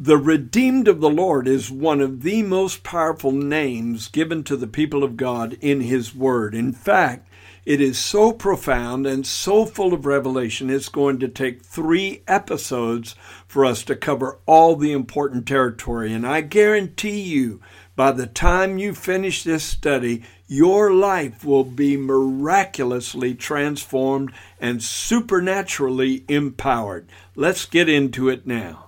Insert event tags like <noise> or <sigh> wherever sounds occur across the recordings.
The redeemed of the Lord is one of the most powerful names given to the people of God in His Word. In fact, it is so profound and so full of revelation, it's going to take three episodes for us to cover all the important territory. And I guarantee you, by the time you finish this study, your life will be miraculously transformed and supernaturally empowered. Let's get into it now.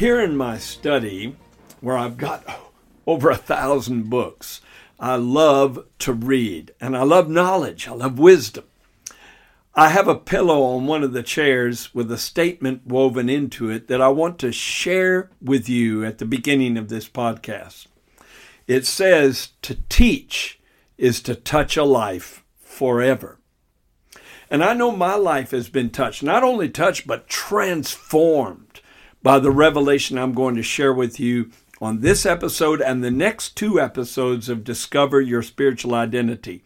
Here in my study, where I've got over a thousand books, I love to read and I love knowledge. I love wisdom. I have a pillow on one of the chairs with a statement woven into it that I want to share with you at the beginning of this podcast. It says, To teach is to touch a life forever. And I know my life has been touched, not only touched, but transformed by the revelation I'm going to share with you on this episode and the next two episodes of Discover Your Spiritual Identity.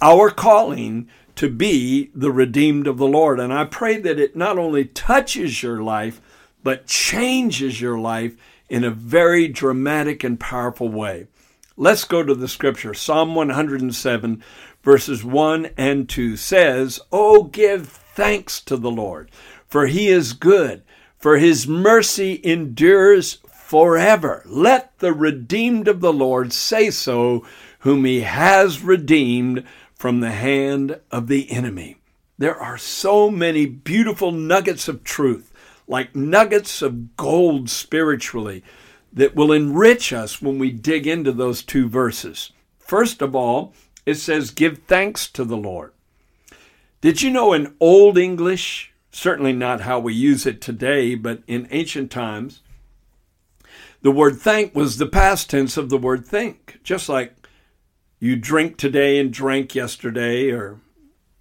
Our calling to be the redeemed of the Lord. And I pray that it not only touches your life, but changes your life in a very dramatic and powerful way. Let's go to the scripture. Psalm 107, verses 1 and 2 says, Oh, give thanks to the Lord, for he is good for his mercy endures forever. Let the redeemed of the Lord say so, whom he has redeemed from the hand of the enemy. There are so many beautiful nuggets of truth, like nuggets of gold spiritually, that will enrich us when we dig into those two verses. First of all, it says, Give thanks to the Lord. Did you know in Old English, certainly not how we use it today, but in ancient times, the word thank was the past tense of the word think. Just like you drink today and drank yesterday, or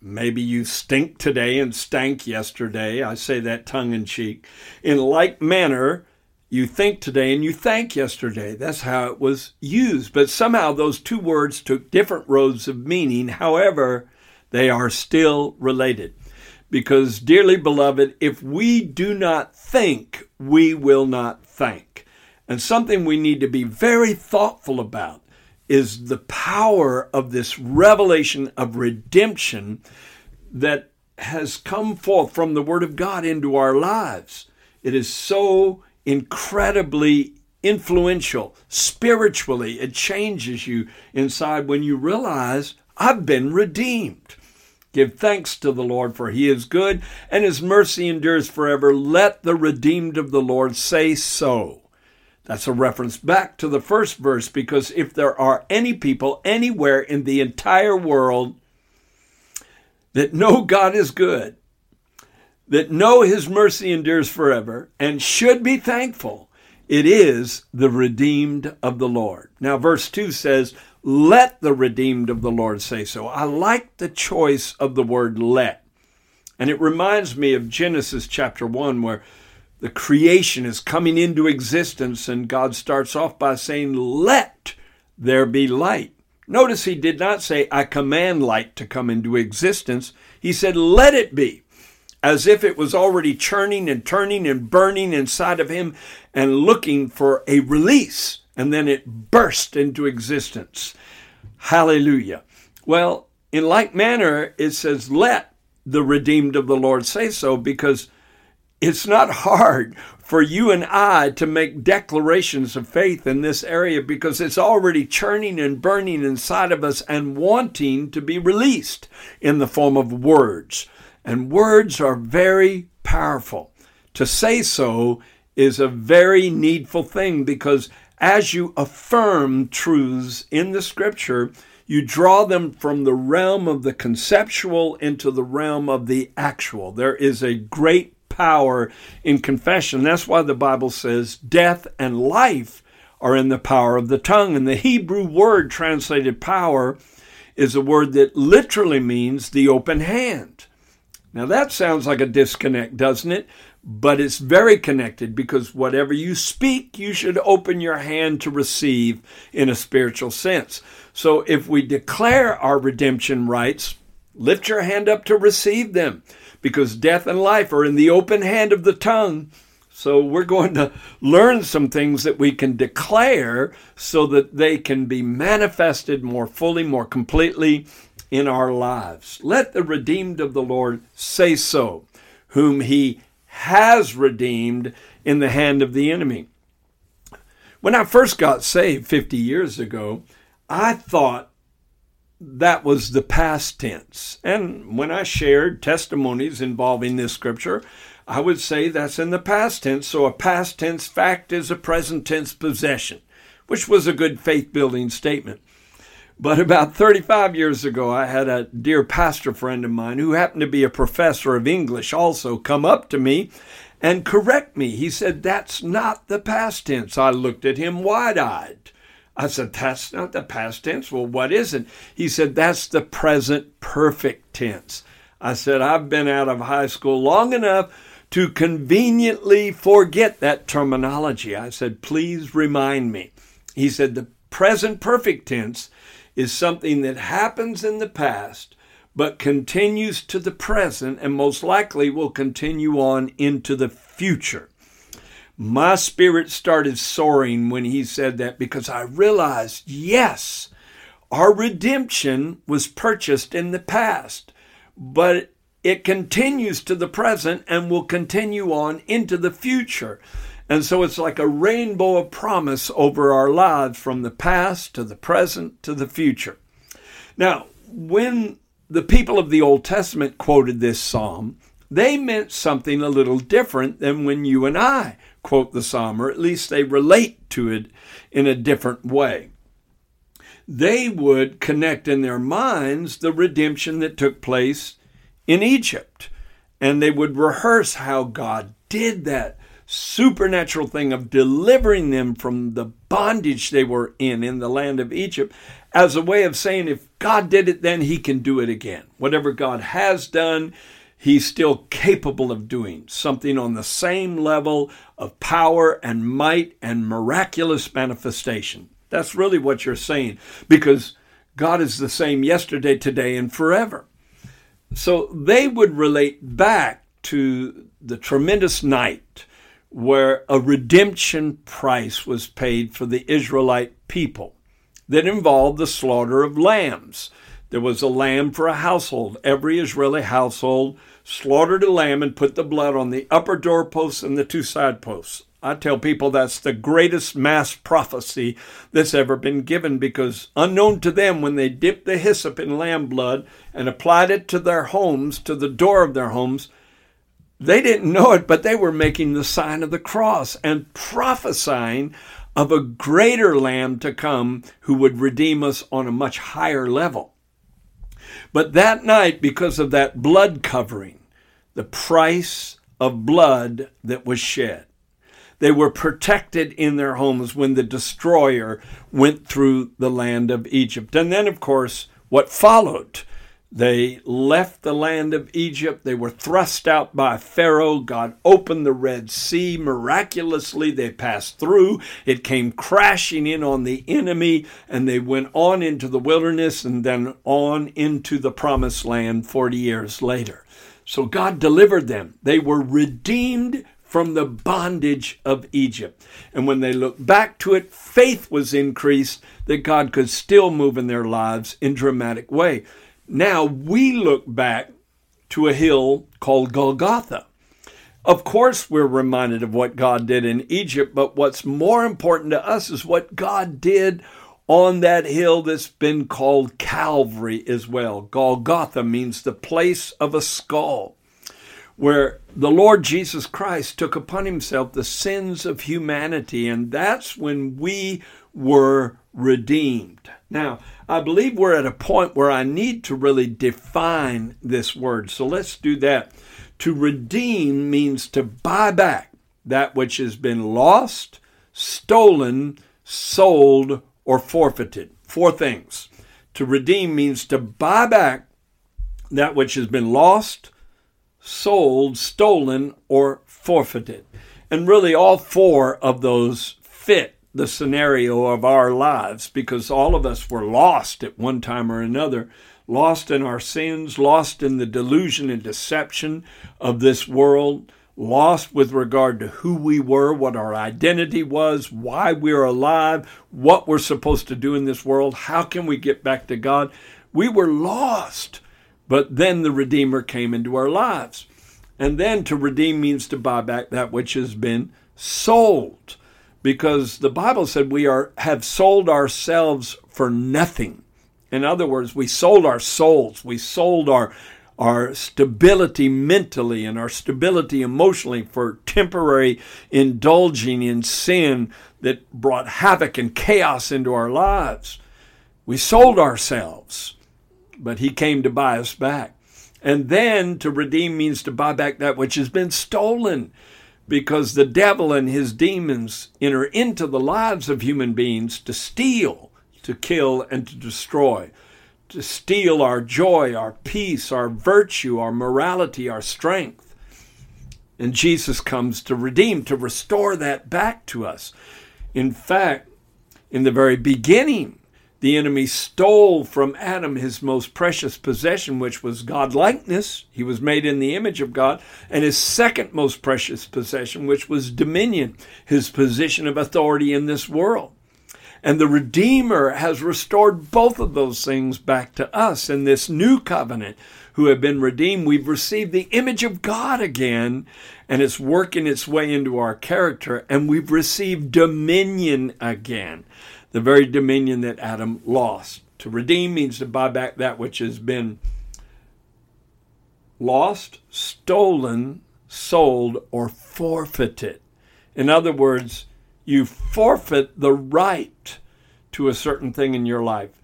maybe you stink today and stank yesterday. I say that tongue in cheek. In like manner, you think today and you thank yesterday. That's how it was used. But somehow those two words took different roads of meaning. However, they are still related. Because, dearly beloved, if we do not think, we will not thank. And something we need to be very thoughtful about is the power of this revelation of redemption that has come forth from the Word of God into our lives. It is so incredibly influential spiritually. It changes you inside when you realize I've been redeemed. Give thanks to the Lord, for he is good, and his mercy endures forever. Let the redeemed of the Lord say so. That's a reference back to the first verse, because if there are any people anywhere in the entire world that know God is good, that know his mercy endures forever, and should be thankful, it is the redeemed of the Lord. Now, verse 2 says, let the redeemed of the Lord say so. I like the choice of the word let. And it reminds me of Genesis chapter 1, where the creation is coming into existence, and God starts off by saying, Let there be light. Notice he did not say, I command light to come into existence. He said, Let it be, as if it was already churning and turning and burning inside of him and looking for a release and then it burst into existence. Hallelujah. Well, in like manner, it says, Let the redeemed of the Lord say so, because it's not hard for you and I to make declarations of faith in this area because it's already churning and burning inside of us and wanting to be released in the form of words. And words are very powerful. To say so is a very needful thing because as you affirm truths in the scripture, you draw them from the realm of the conceptual into the realm of the actual. There is a great power in confession. That's why the Bible says death and life are in the power of the tongue. And the Hebrew word translated power is a word that literally means the open hand. Now that sounds like a disconnect, doesn't it? But it's very connected because whatever you speak, you should open your hand to receive in a spiritual sense. So if we declare our redemption rights, lift your hand up to receive them because death and life are in the open hand of the tongue. So we're going to learn some things that we can declare so that they can be manifested more fully, more completely in our lives. Let the redeemed of the Lord say so, whom he has redeemed in the hand of the enemy. When I first got saved 50 years ago, I thought that was the past tense. And when I shared testimonies involving this scripture, I would say that's in the past tense. So a past tense fact is a present tense possession, which was a good faith building statement. But about 35 years ago, I had a dear pastor friend of mine who happened to be a professor of English also come up to me and correct me. He said, That's not the past tense. I looked at him wide eyed. I said, That's not the past tense. Well, what is it? He said, That's the present perfect tense. I said, I've been out of high school long enough to conveniently forget that terminology. I said, please remind me. He said, the present perfect tense is something that happens in the past but continues to the present and most likely will continue on into the future. My spirit started soaring when he said that because I realized, yes, our redemption was purchased in the past, but it continues to the present and will continue on into the future. And so it's like a rainbow of promise over our lives from the past to the present to the future. Now, when the people of the Old Testament quoted this psalm, they meant something a little different than when you and I quote the psalm, or at least they relate to it in a different way. They would connect in their minds the redemption that took place in Egypt. And they would rehearse how God did that supernatural thing of delivering them from the bondage they were in in the land of Egypt as a way of saying, if God did it then, he can do it again. Whatever God has done, he's still capable of doing something on the same level of power and might and miraculous manifestation. That's really what you're saying because God is the same yesterday, today, and forever. So they would relate back to the tremendous night where a redemption price was paid for the Israelite people that involved the slaughter of lambs. There was a lamb for a household. Every Israeli household slaughtered a lamb and put the blood on the upper doorposts and the two side posts. I tell people that's the greatest mass prophecy that's ever been given because unknown to them, when they dipped the hyssop in lamb blood and applied it to their homes, to the door of their homes, they didn't know it, but they were making the sign of the cross and prophesying of a greater lamb to come who would redeem us on a much higher level. But that night, because of that blood covering, the price of blood that was shed, they were protected in their homes when the destroyer went through the land of Egypt. And then, of course, what followed. They left the land of Egypt. They were thrust out by Pharaoh. God opened the Red Sea. Miraculously, they passed through. It came crashing in on the enemy, and they went on into the wilderness and then on into the promised land 40 years later. So God delivered them. They were redeemed from the bondage of Egypt. And when they looked back to it, faith was increased that God could still move in their lives in dramatic way. Now we look back to a hill called Golgotha. Of course, we're reminded of what God did in Egypt, but what's more important to us is what God did on that hill that's been called Calvary as well. Golgotha means the place of a skull where the Lord Jesus Christ took upon himself the sins of humanity, and that's when we were redeemed. Now, I believe we're at a point where I need to really define this word. So let's do that. To redeem means to buy back that which has been lost, stolen, sold, or forfeited. Four things. To redeem means to buy back that which has been lost, sold, stolen, or forfeited. And really, all four of those fit the scenario of our lives because all of us were lost at one time or another lost in our sins, lost in the delusion and deception of this world, lost with regard to who we were, what our identity was, why we're alive, what we're supposed to do in this world, how can we get back to God. We were lost, but then the Redeemer came into our lives. And then to redeem means to buy back that which has been sold. Because the Bible said we are have sold ourselves for nothing. In other words, we sold our souls, we sold our our stability mentally and our stability emotionally for temporary indulging in sin that brought havoc and chaos into our lives. We sold ourselves, but He came to buy us back. And then to redeem means to buy back that which has been stolen because the devil and his demons enter into the lives of human beings to steal, to kill, and to destroy to steal our joy, our peace, our virtue, our morality, our strength. And Jesus comes to redeem, to restore that back to us. In fact, in the very beginning, the enemy stole from Adam his most precious possession, which was godlikeness. He was made in the image of God. And his second most precious possession, which was dominion, his position of authority in this world. And the Redeemer has restored both of those things back to us in this new covenant who have been redeemed. We've received the image of God again, and it's working its way into our character, and we've received dominion again, the very dominion that Adam lost. To redeem means to buy back that which has been lost, stolen, sold, or forfeited. In other words, you forfeit the right to a certain thing in your life.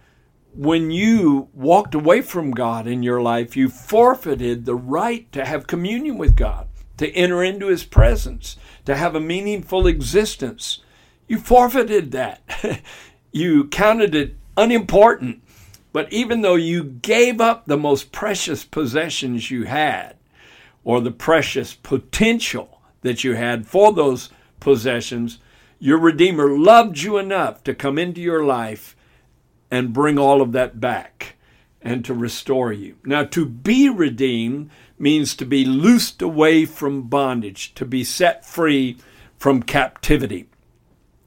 When you walked away from God in your life, you forfeited the right to have communion with God, to enter into His presence, to have a meaningful existence. You forfeited that. <laughs> you counted it unimportant. But even though you gave up the most precious possessions you had, or the precious potential that you had for those possessions, your Redeemer loved you enough to come into your life and bring all of that back and to restore you. Now, to be redeemed means to be loosed away from bondage, to be set free from captivity.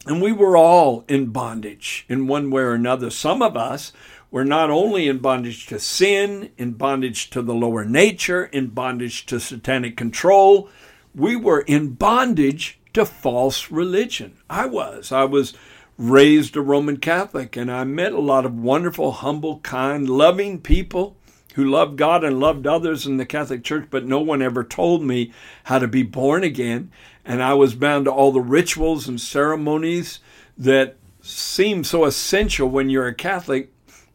And we were all in bondage in one way or another. Some of us were not only in bondage to sin, in bondage to the lower nature, in bondage to satanic control, we were in bondage to false religion. I was. I was raised a Roman Catholic and I met a lot of wonderful, humble, kind, loving people who loved God and loved others in the Catholic Church, but no one ever told me how to be born again. And I was bound to all the rituals and ceremonies that seem so essential when you're a Catholic,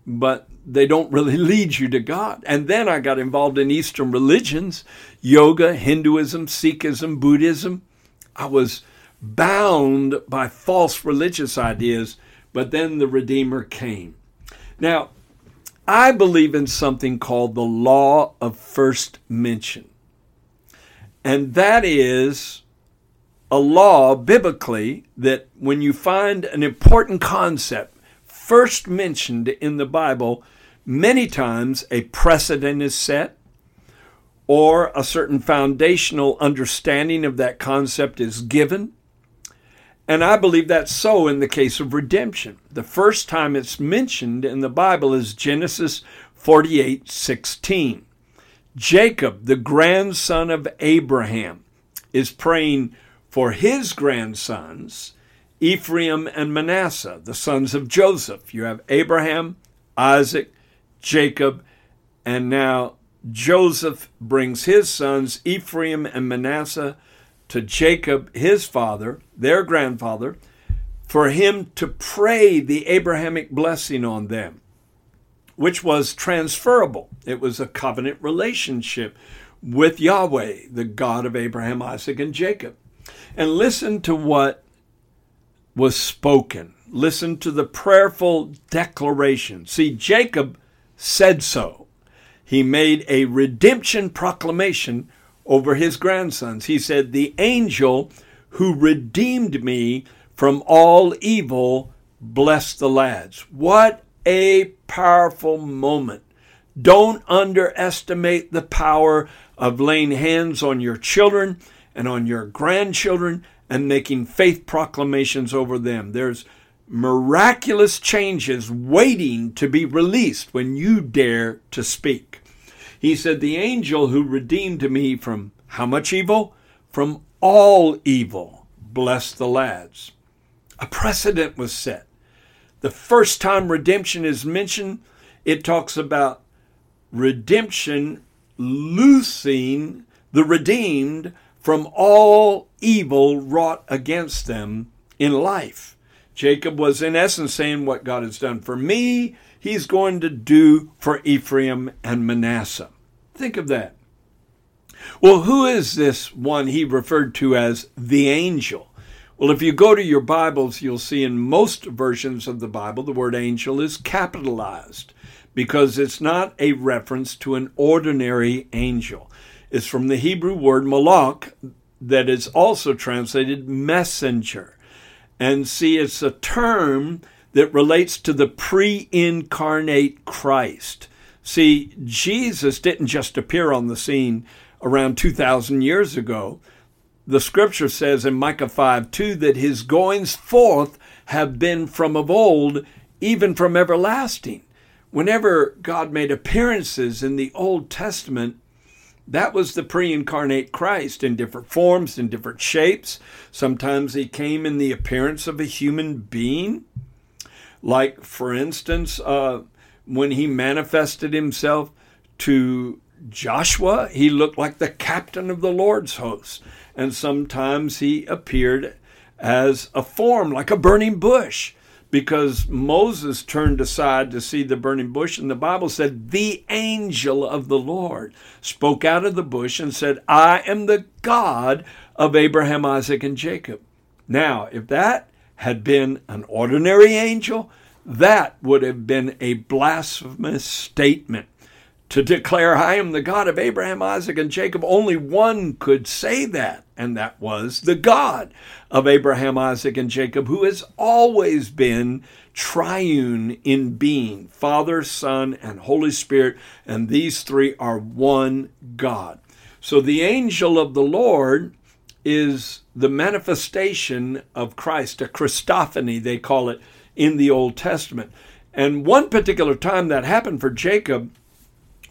but they don't really <laughs> lead you to God. And then I got involved in Eastern religions yoga, Hinduism, Sikhism, Buddhism. I was bound by false religious ideas, but then the Redeemer came. Now, I believe in something called the law of first mention. And that is a law biblically that when you find an important concept first mentioned in the Bible, many times a precedent is set or a certain foundational understanding of that concept is given. And I believe that's so in the case of redemption. The first time it's mentioned in the Bible is Genesis 48 16. Jacob, the grandson of Abraham, is praying for his grandsons, Ephraim and Manasseh, the sons of Joseph. You have Abraham, Isaac, Jacob, and now Joseph brings his sons, Ephraim and Manasseh, to Jacob, his father, their grandfather, for him to pray the Abrahamic blessing on them, which was transferable. It was a covenant relationship with Yahweh, the God of Abraham, Isaac, and Jacob. And listen to what was spoken. Listen to the prayerful declaration. See, Jacob said so. He made a redemption proclamation over his grandsons. He said, The angel who redeemed me from all evil bless the lads. What a powerful moment. Don't underestimate the power of laying hands on your children and on your grandchildren and making faith proclamations over them. There's miraculous changes waiting to be released when you dare to speak. He said, The angel who redeemed me from how much evil? From all evil. Bless the lads. A precedent was set. The first time redemption is mentioned, it talks about redemption loosing the redeemed from all evil wrought against them in life. Jacob was, in essence, saying, What God has done for me, he's going to do for Ephraim and Manasseh. Think of that. Well, who is this one he referred to as the angel? Well, if you go to your Bibles, you'll see in most versions of the Bible the word angel is capitalized because it's not a reference to an ordinary angel. It's from the Hebrew word malak that is also translated messenger. And see, it's a term that relates to the pre incarnate Christ. See, Jesus didn't just appear on the scene around 2,000 years ago the scripture says in Micah 5 2 that his goings forth have been from of old, even from everlasting. Whenever God made appearances in the Old Testament, that was the pre incarnate Christ in different forms, in different shapes. Sometimes he came in the appearance of a human being. Like, for instance, uh, when he manifested himself to Joshua, he looked like the captain of the Lord's host and sometimes he appeared as a form, like a burning bush, because Moses turned aside to see the burning bush, and the Bible said, The angel of the Lord spoke out of the bush and said, I am the God of Abraham, Isaac, and Jacob. Now, if that had been an ordinary angel, that would have been a blasphemous statement to declare, I am the God of Abraham, Isaac, and Jacob. Only one could say that, and that was the God of Abraham, Isaac, and Jacob, who has always been triune in being Father, Son, and Holy Spirit, and these three are one God. So the angel of the Lord is the manifestation of Christ, a Christophany, they call it in the Old Testament. And one particular time that happened for Jacob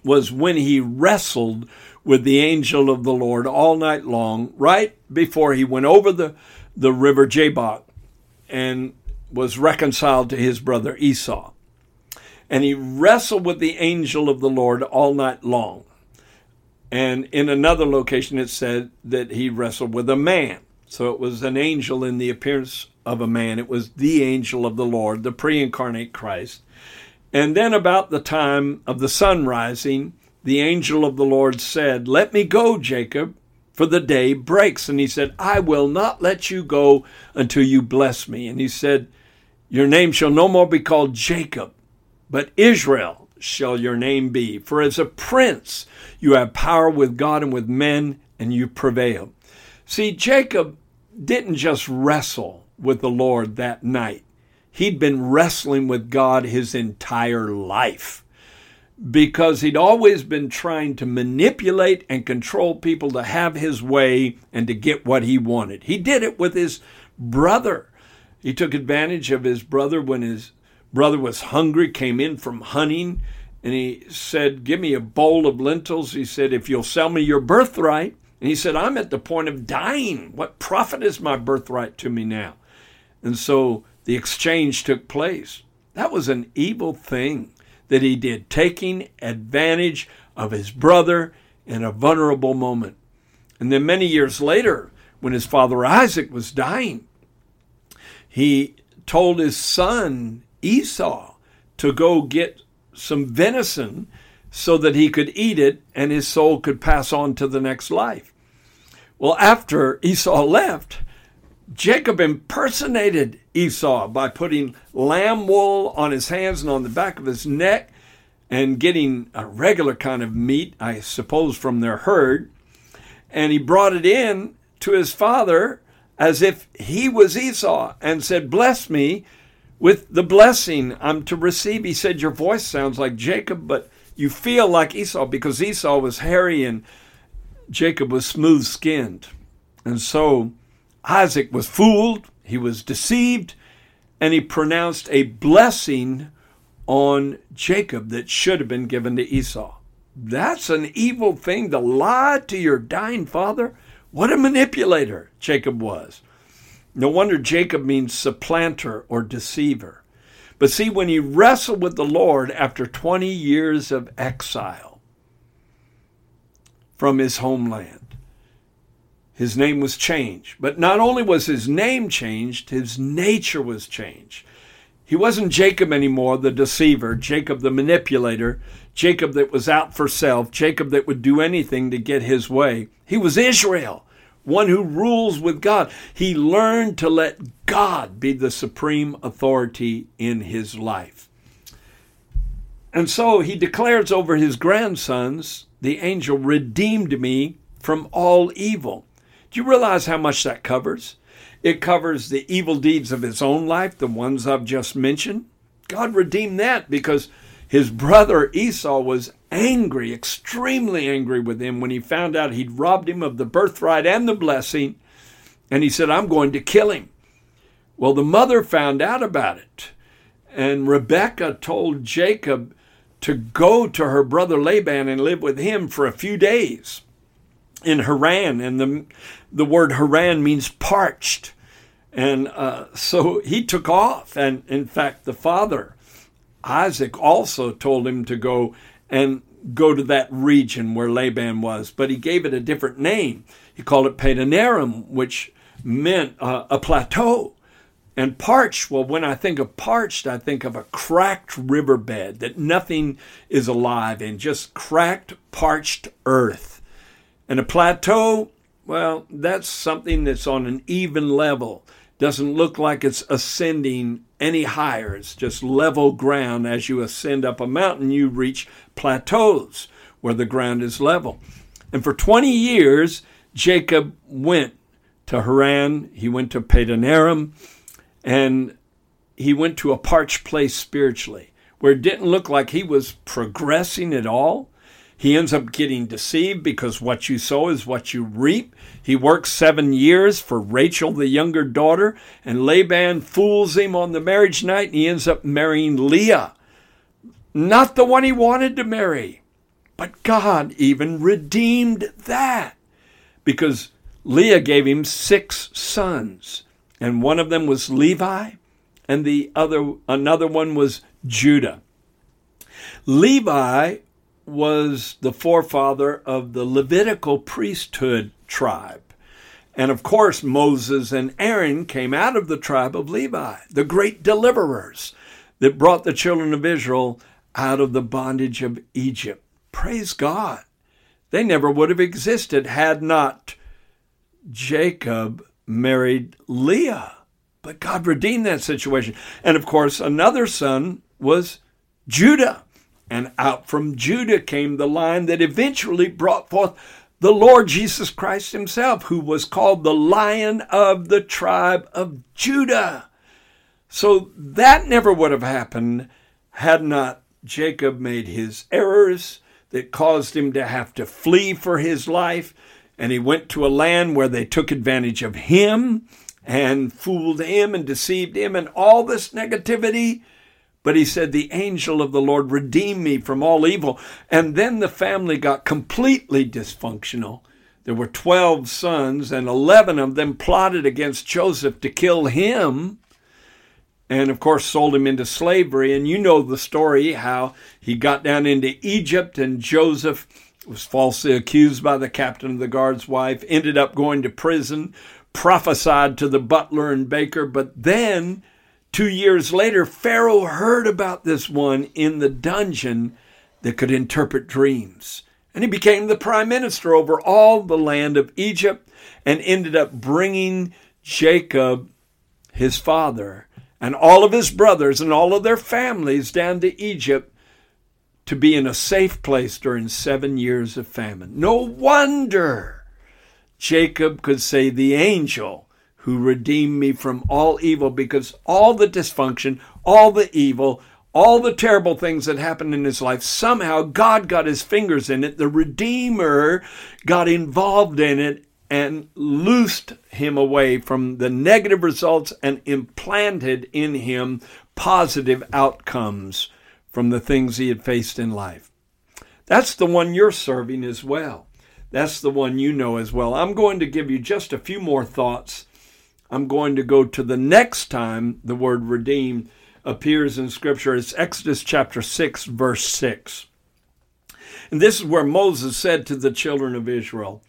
was when he wrestled with the angel of the Lord all night long, right before he went over the, the river Jabbok and was reconciled to his brother Esau. And he wrestled with the angel of the Lord all night long. And in another location, it said that he wrestled with a man. So it was an angel in the appearance of a man. It was the angel of the Lord, the pre incarnate Christ. And then, about the time of the sun rising, the angel of the Lord said, Let me go, Jacob, for the day breaks. And he said, I will not let you go until you bless me. And he said, Your name shall no more be called Jacob, but Israel shall your name be. For as a prince you have power with God and with men, and you prevail. See, Jacob didn't just wrestle with the Lord that night. He'd been wrestling with God his entire life because he'd always been trying to manipulate and control people to have his way and to get what he wanted. He did it with his brother. He took advantage of his brother when his brother was hungry, came in from hunting, and he said, Give me a bowl of lentils. He said, If you'll sell me your birthright. And he said, I'm at the point of dying. What profit is my birthright to me now? And so the exchange took place. That was an evil thing that he did, taking advantage of his brother in a vulnerable moment. And then many years later, when his father Isaac was dying, he told his son Esau to go get some venison so that he could eat it and his soul could pass on to the next life. Well, after Esau left, Jacob impersonated Esau by putting lamb wool on his hands and on the back of his neck and getting a regular kind of meat, I suppose, from their herd. And he brought it in to his father as if he was Esau and said, Bless me with the blessing I'm to receive. He said, Your voice sounds like Jacob, but you feel like Esau because Esau was hairy and Jacob was smooth skinned. And so Isaac was fooled, he was deceived, and he pronounced a blessing on Jacob that should have been given to Esau. That's an evil thing to lie to your dying father. What a manipulator Jacob was. No wonder Jacob means supplanter or deceiver. But see, when he wrestled with the Lord after 20 years of exile from his homeland, his name was changed. But not only was his name changed, his nature was changed. He wasn't Jacob anymore, the deceiver, Jacob the manipulator, Jacob that was out for self, Jacob that would do anything to get his way. He was Israel, one who rules with God. He learned to let God be the supreme authority in his life. And so he declares over his grandsons, the angel redeemed me from all evil. Do you realize how much that covers? It covers the evil deeds of his own life, the ones I've just mentioned. God redeemed that because his brother Esau was angry, extremely angry with him when he found out he'd robbed him of the birthright and the blessing. And he said, I'm going to kill him. Well, the mother found out about it. And Rebekah told Jacob to go to her brother Laban and live with him for a few days in Haran. And the, the word Haran means parched. And uh, so he took off. And in fact, the father, Isaac, also told him to go and go to that region where Laban was, but he gave it a different name. He called it Padanaram, which meant uh, a plateau. And parched, well, when I think of parched, I think of a cracked riverbed that nothing is alive in, just cracked, parched earth. And a plateau, well, that's something that's on an even level. Doesn't look like it's ascending any higher. It's just level ground. As you ascend up a mountain, you reach plateaus where the ground is level. And for 20 years, Jacob went to Haran, he went to Padanaram, and he went to a parched place spiritually where it didn't look like he was progressing at all. He ends up getting deceived because what you sow is what you reap. He works seven years for Rachel, the younger daughter, and Laban fools him on the marriage night, and he ends up marrying Leah. Not the one he wanted to marry. But God even redeemed that because Leah gave him six sons, and one of them was Levi, and the other another one was Judah. Levi was the forefather of the Levitical priesthood tribe. And of course, Moses and Aaron came out of the tribe of Levi, the great deliverers that brought the children of Israel out of the bondage of Egypt. Praise God. They never would have existed had not Jacob married Leah. But God redeemed that situation. And of course, another son was Judah. And out from Judah came the line that eventually brought forth the Lord Jesus Christ himself, who was called the Lion of the tribe of Judah. So that never would have happened had not Jacob made his errors that caused him to have to flee for his life. And he went to a land where they took advantage of him and fooled him and deceived him and all this negativity but he said, The angel of the Lord redeemed me from all evil. And then the family got completely dysfunctional. There were 12 sons, and 11 of them plotted against Joseph to kill him. And of course, sold him into slavery. And you know the story how he got down into Egypt, and Joseph was falsely accused by the captain of the guard's wife, ended up going to prison, prophesied to the butler and baker, but then Two years later, Pharaoh heard about this one in the dungeon that could interpret dreams. And he became the prime minister over all the land of Egypt and ended up bringing Jacob, his father, and all of his brothers and all of their families down to Egypt to be in a safe place during seven years of famine. No wonder Jacob could say, The angel who redeemed me from all evil, because all the dysfunction, all the evil, all the terrible things that happened in his life, somehow God got his fingers in it. The Redeemer got involved in it and loosed him away from the negative results and implanted in him positive outcomes from the things he had faced in life. That's the one you're serving as well. That's the one you know as well. I'm going to give you just a few more thoughts. I'm going to go to the next time the word redeem appears in Scripture. It's Exodus chapter 6, verse 6. And this is where Moses said to the children of Israel,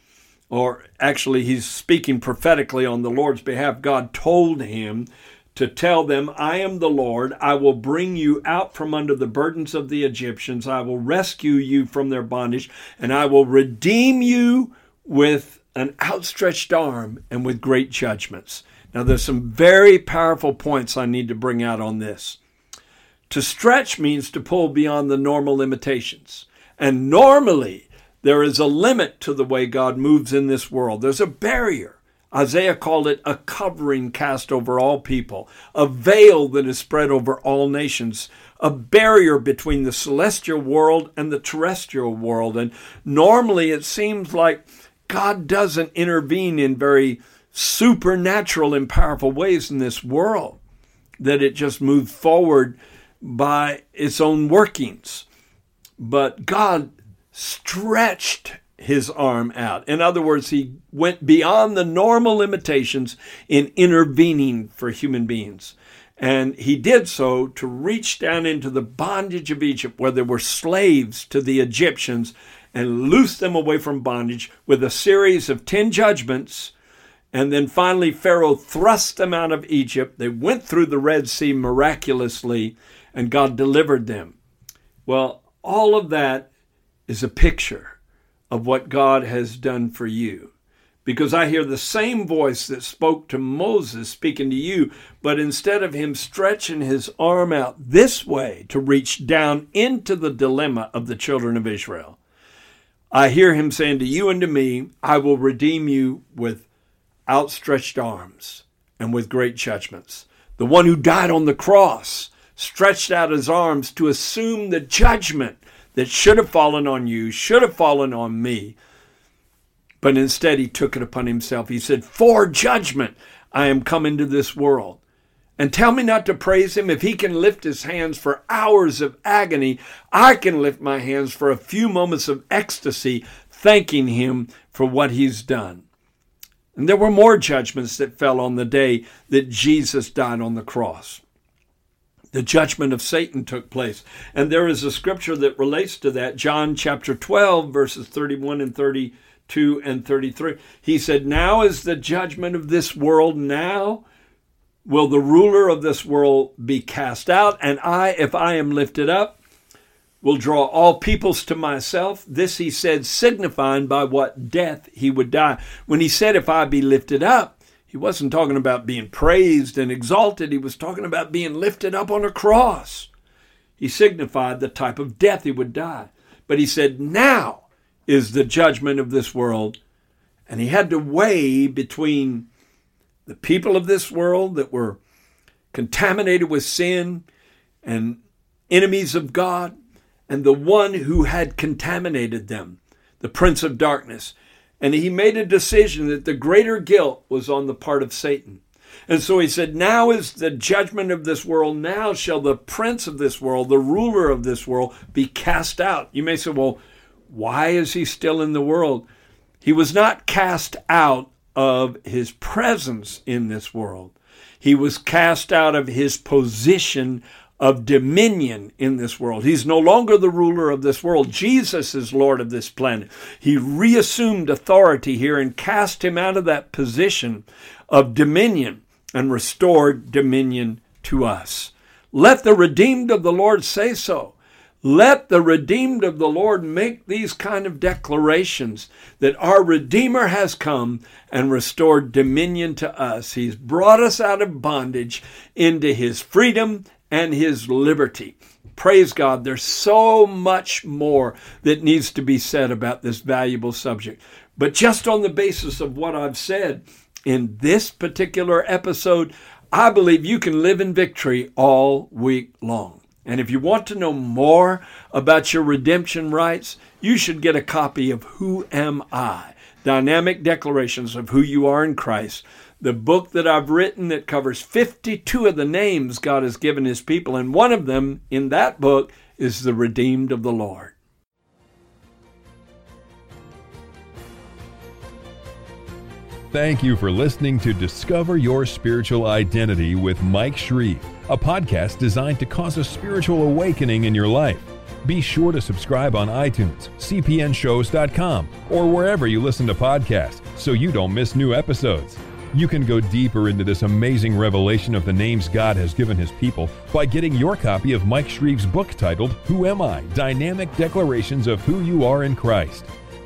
or actually, he's speaking prophetically on the Lord's behalf. God told him to tell them, I am the Lord. I will bring you out from under the burdens of the Egyptians. I will rescue you from their bondage, and I will redeem you with an outstretched arm and with great judgments. Now, there's some very powerful points I need to bring out on this. To stretch means to pull beyond the normal limitations. And normally, there is a limit to the way God moves in this world. There's a barrier. Isaiah called it a covering cast over all people, a veil that is spread over all nations, a barrier between the celestial world and the terrestrial world. And normally it seems like God doesn't intervene in very supernatural and powerful ways in this world, that it just moved forward by its own workings. But God stretched his arm out. In other words, he went beyond the normal limitations in intervening for human beings. And he did so to reach down into the bondage of Egypt, where there were slaves to the Egyptians, and loose them away from bondage with a series of 10 judgments. And then finally, Pharaoh thrust them out of Egypt. They went through the Red Sea miraculously, and God delivered them. Well, all of that is a picture of what God has done for you. Because I hear the same voice that spoke to Moses speaking to you, but instead of him stretching his arm out this way to reach down into the dilemma of the children of Israel, I hear him saying to you and to me, I will redeem you with outstretched arms and with great judgments. The one who died on the cross stretched out his arms to assume the judgment that should have fallen on you, should have fallen on me. But instead, he took it upon himself. He said, For judgment I am come into this world. And tell me not to praise him. If he can lift his hands for hours of agony, I can lift my hands for a few moments of ecstasy, thanking him for what he's done. And there were more judgments that fell on the day that Jesus died on the cross the judgment of Satan took place. And there is a scripture that relates to that, John chapter 12, verses 31 and 32 and 33. He said, Now is the judgment of this world. Now will the ruler of this world be cast out, and I, if I am lifted up, will draw all peoples to myself. This he said, signifying by what death he would die. When he said, If I be lifted up, he wasn't talking about being praised and exalted, he was talking about being lifted up on a cross. He signified the type of death he would die. But he said, Now is the judgment of this world. And he had to weigh between the people of this world that were contaminated with sin and enemies of God, and the one who had contaminated them, the Prince of Darkness. And he made a decision that the greater guilt was on the part of Satan. And so he said, Now is the judgment of this world. Now shall the prince of this world, the ruler of this world, be cast out. You may say, Well, why is he still in the world? He was not cast out of his presence in this world. He was cast out of his position of dominion in this world. He's no longer the ruler of this world. Jesus is Lord of this planet. He reassumed authority here and cast him out of that position of dominion and restored dominion to us. Let the redeemed of the Lord say so. Let the redeemed of the Lord make these kind of declarations that our Redeemer has come and restored dominion to us. He's brought us out of bondage into his freedom and his liberty. Praise God. There's so much more that needs to be said about this valuable subject. But just on the basis of what I've said in this particular episode, I believe you can live in victory all week long. And if you want to know more about your redemption rights, you should get a copy of Who Am I? Dynamic Declarations of Who You Are in Christ, the book that I've written that covers 52 of the names God has given His people. And one of them in that book is the redeemed of the Lord. Thank you for listening to Discover Your Spiritual Identity with Mike Shreve, a podcast designed to cause a spiritual awakening in your life. Be sure to subscribe on iTunes, cpnshows.com, or wherever you listen to podcasts so you don't miss new episodes. You can go deeper into this amazing revelation of the names God has given His people by getting your copy of Mike Shreve's book titled Who Am I? Dynamic Declarations of Who You Are in Christ.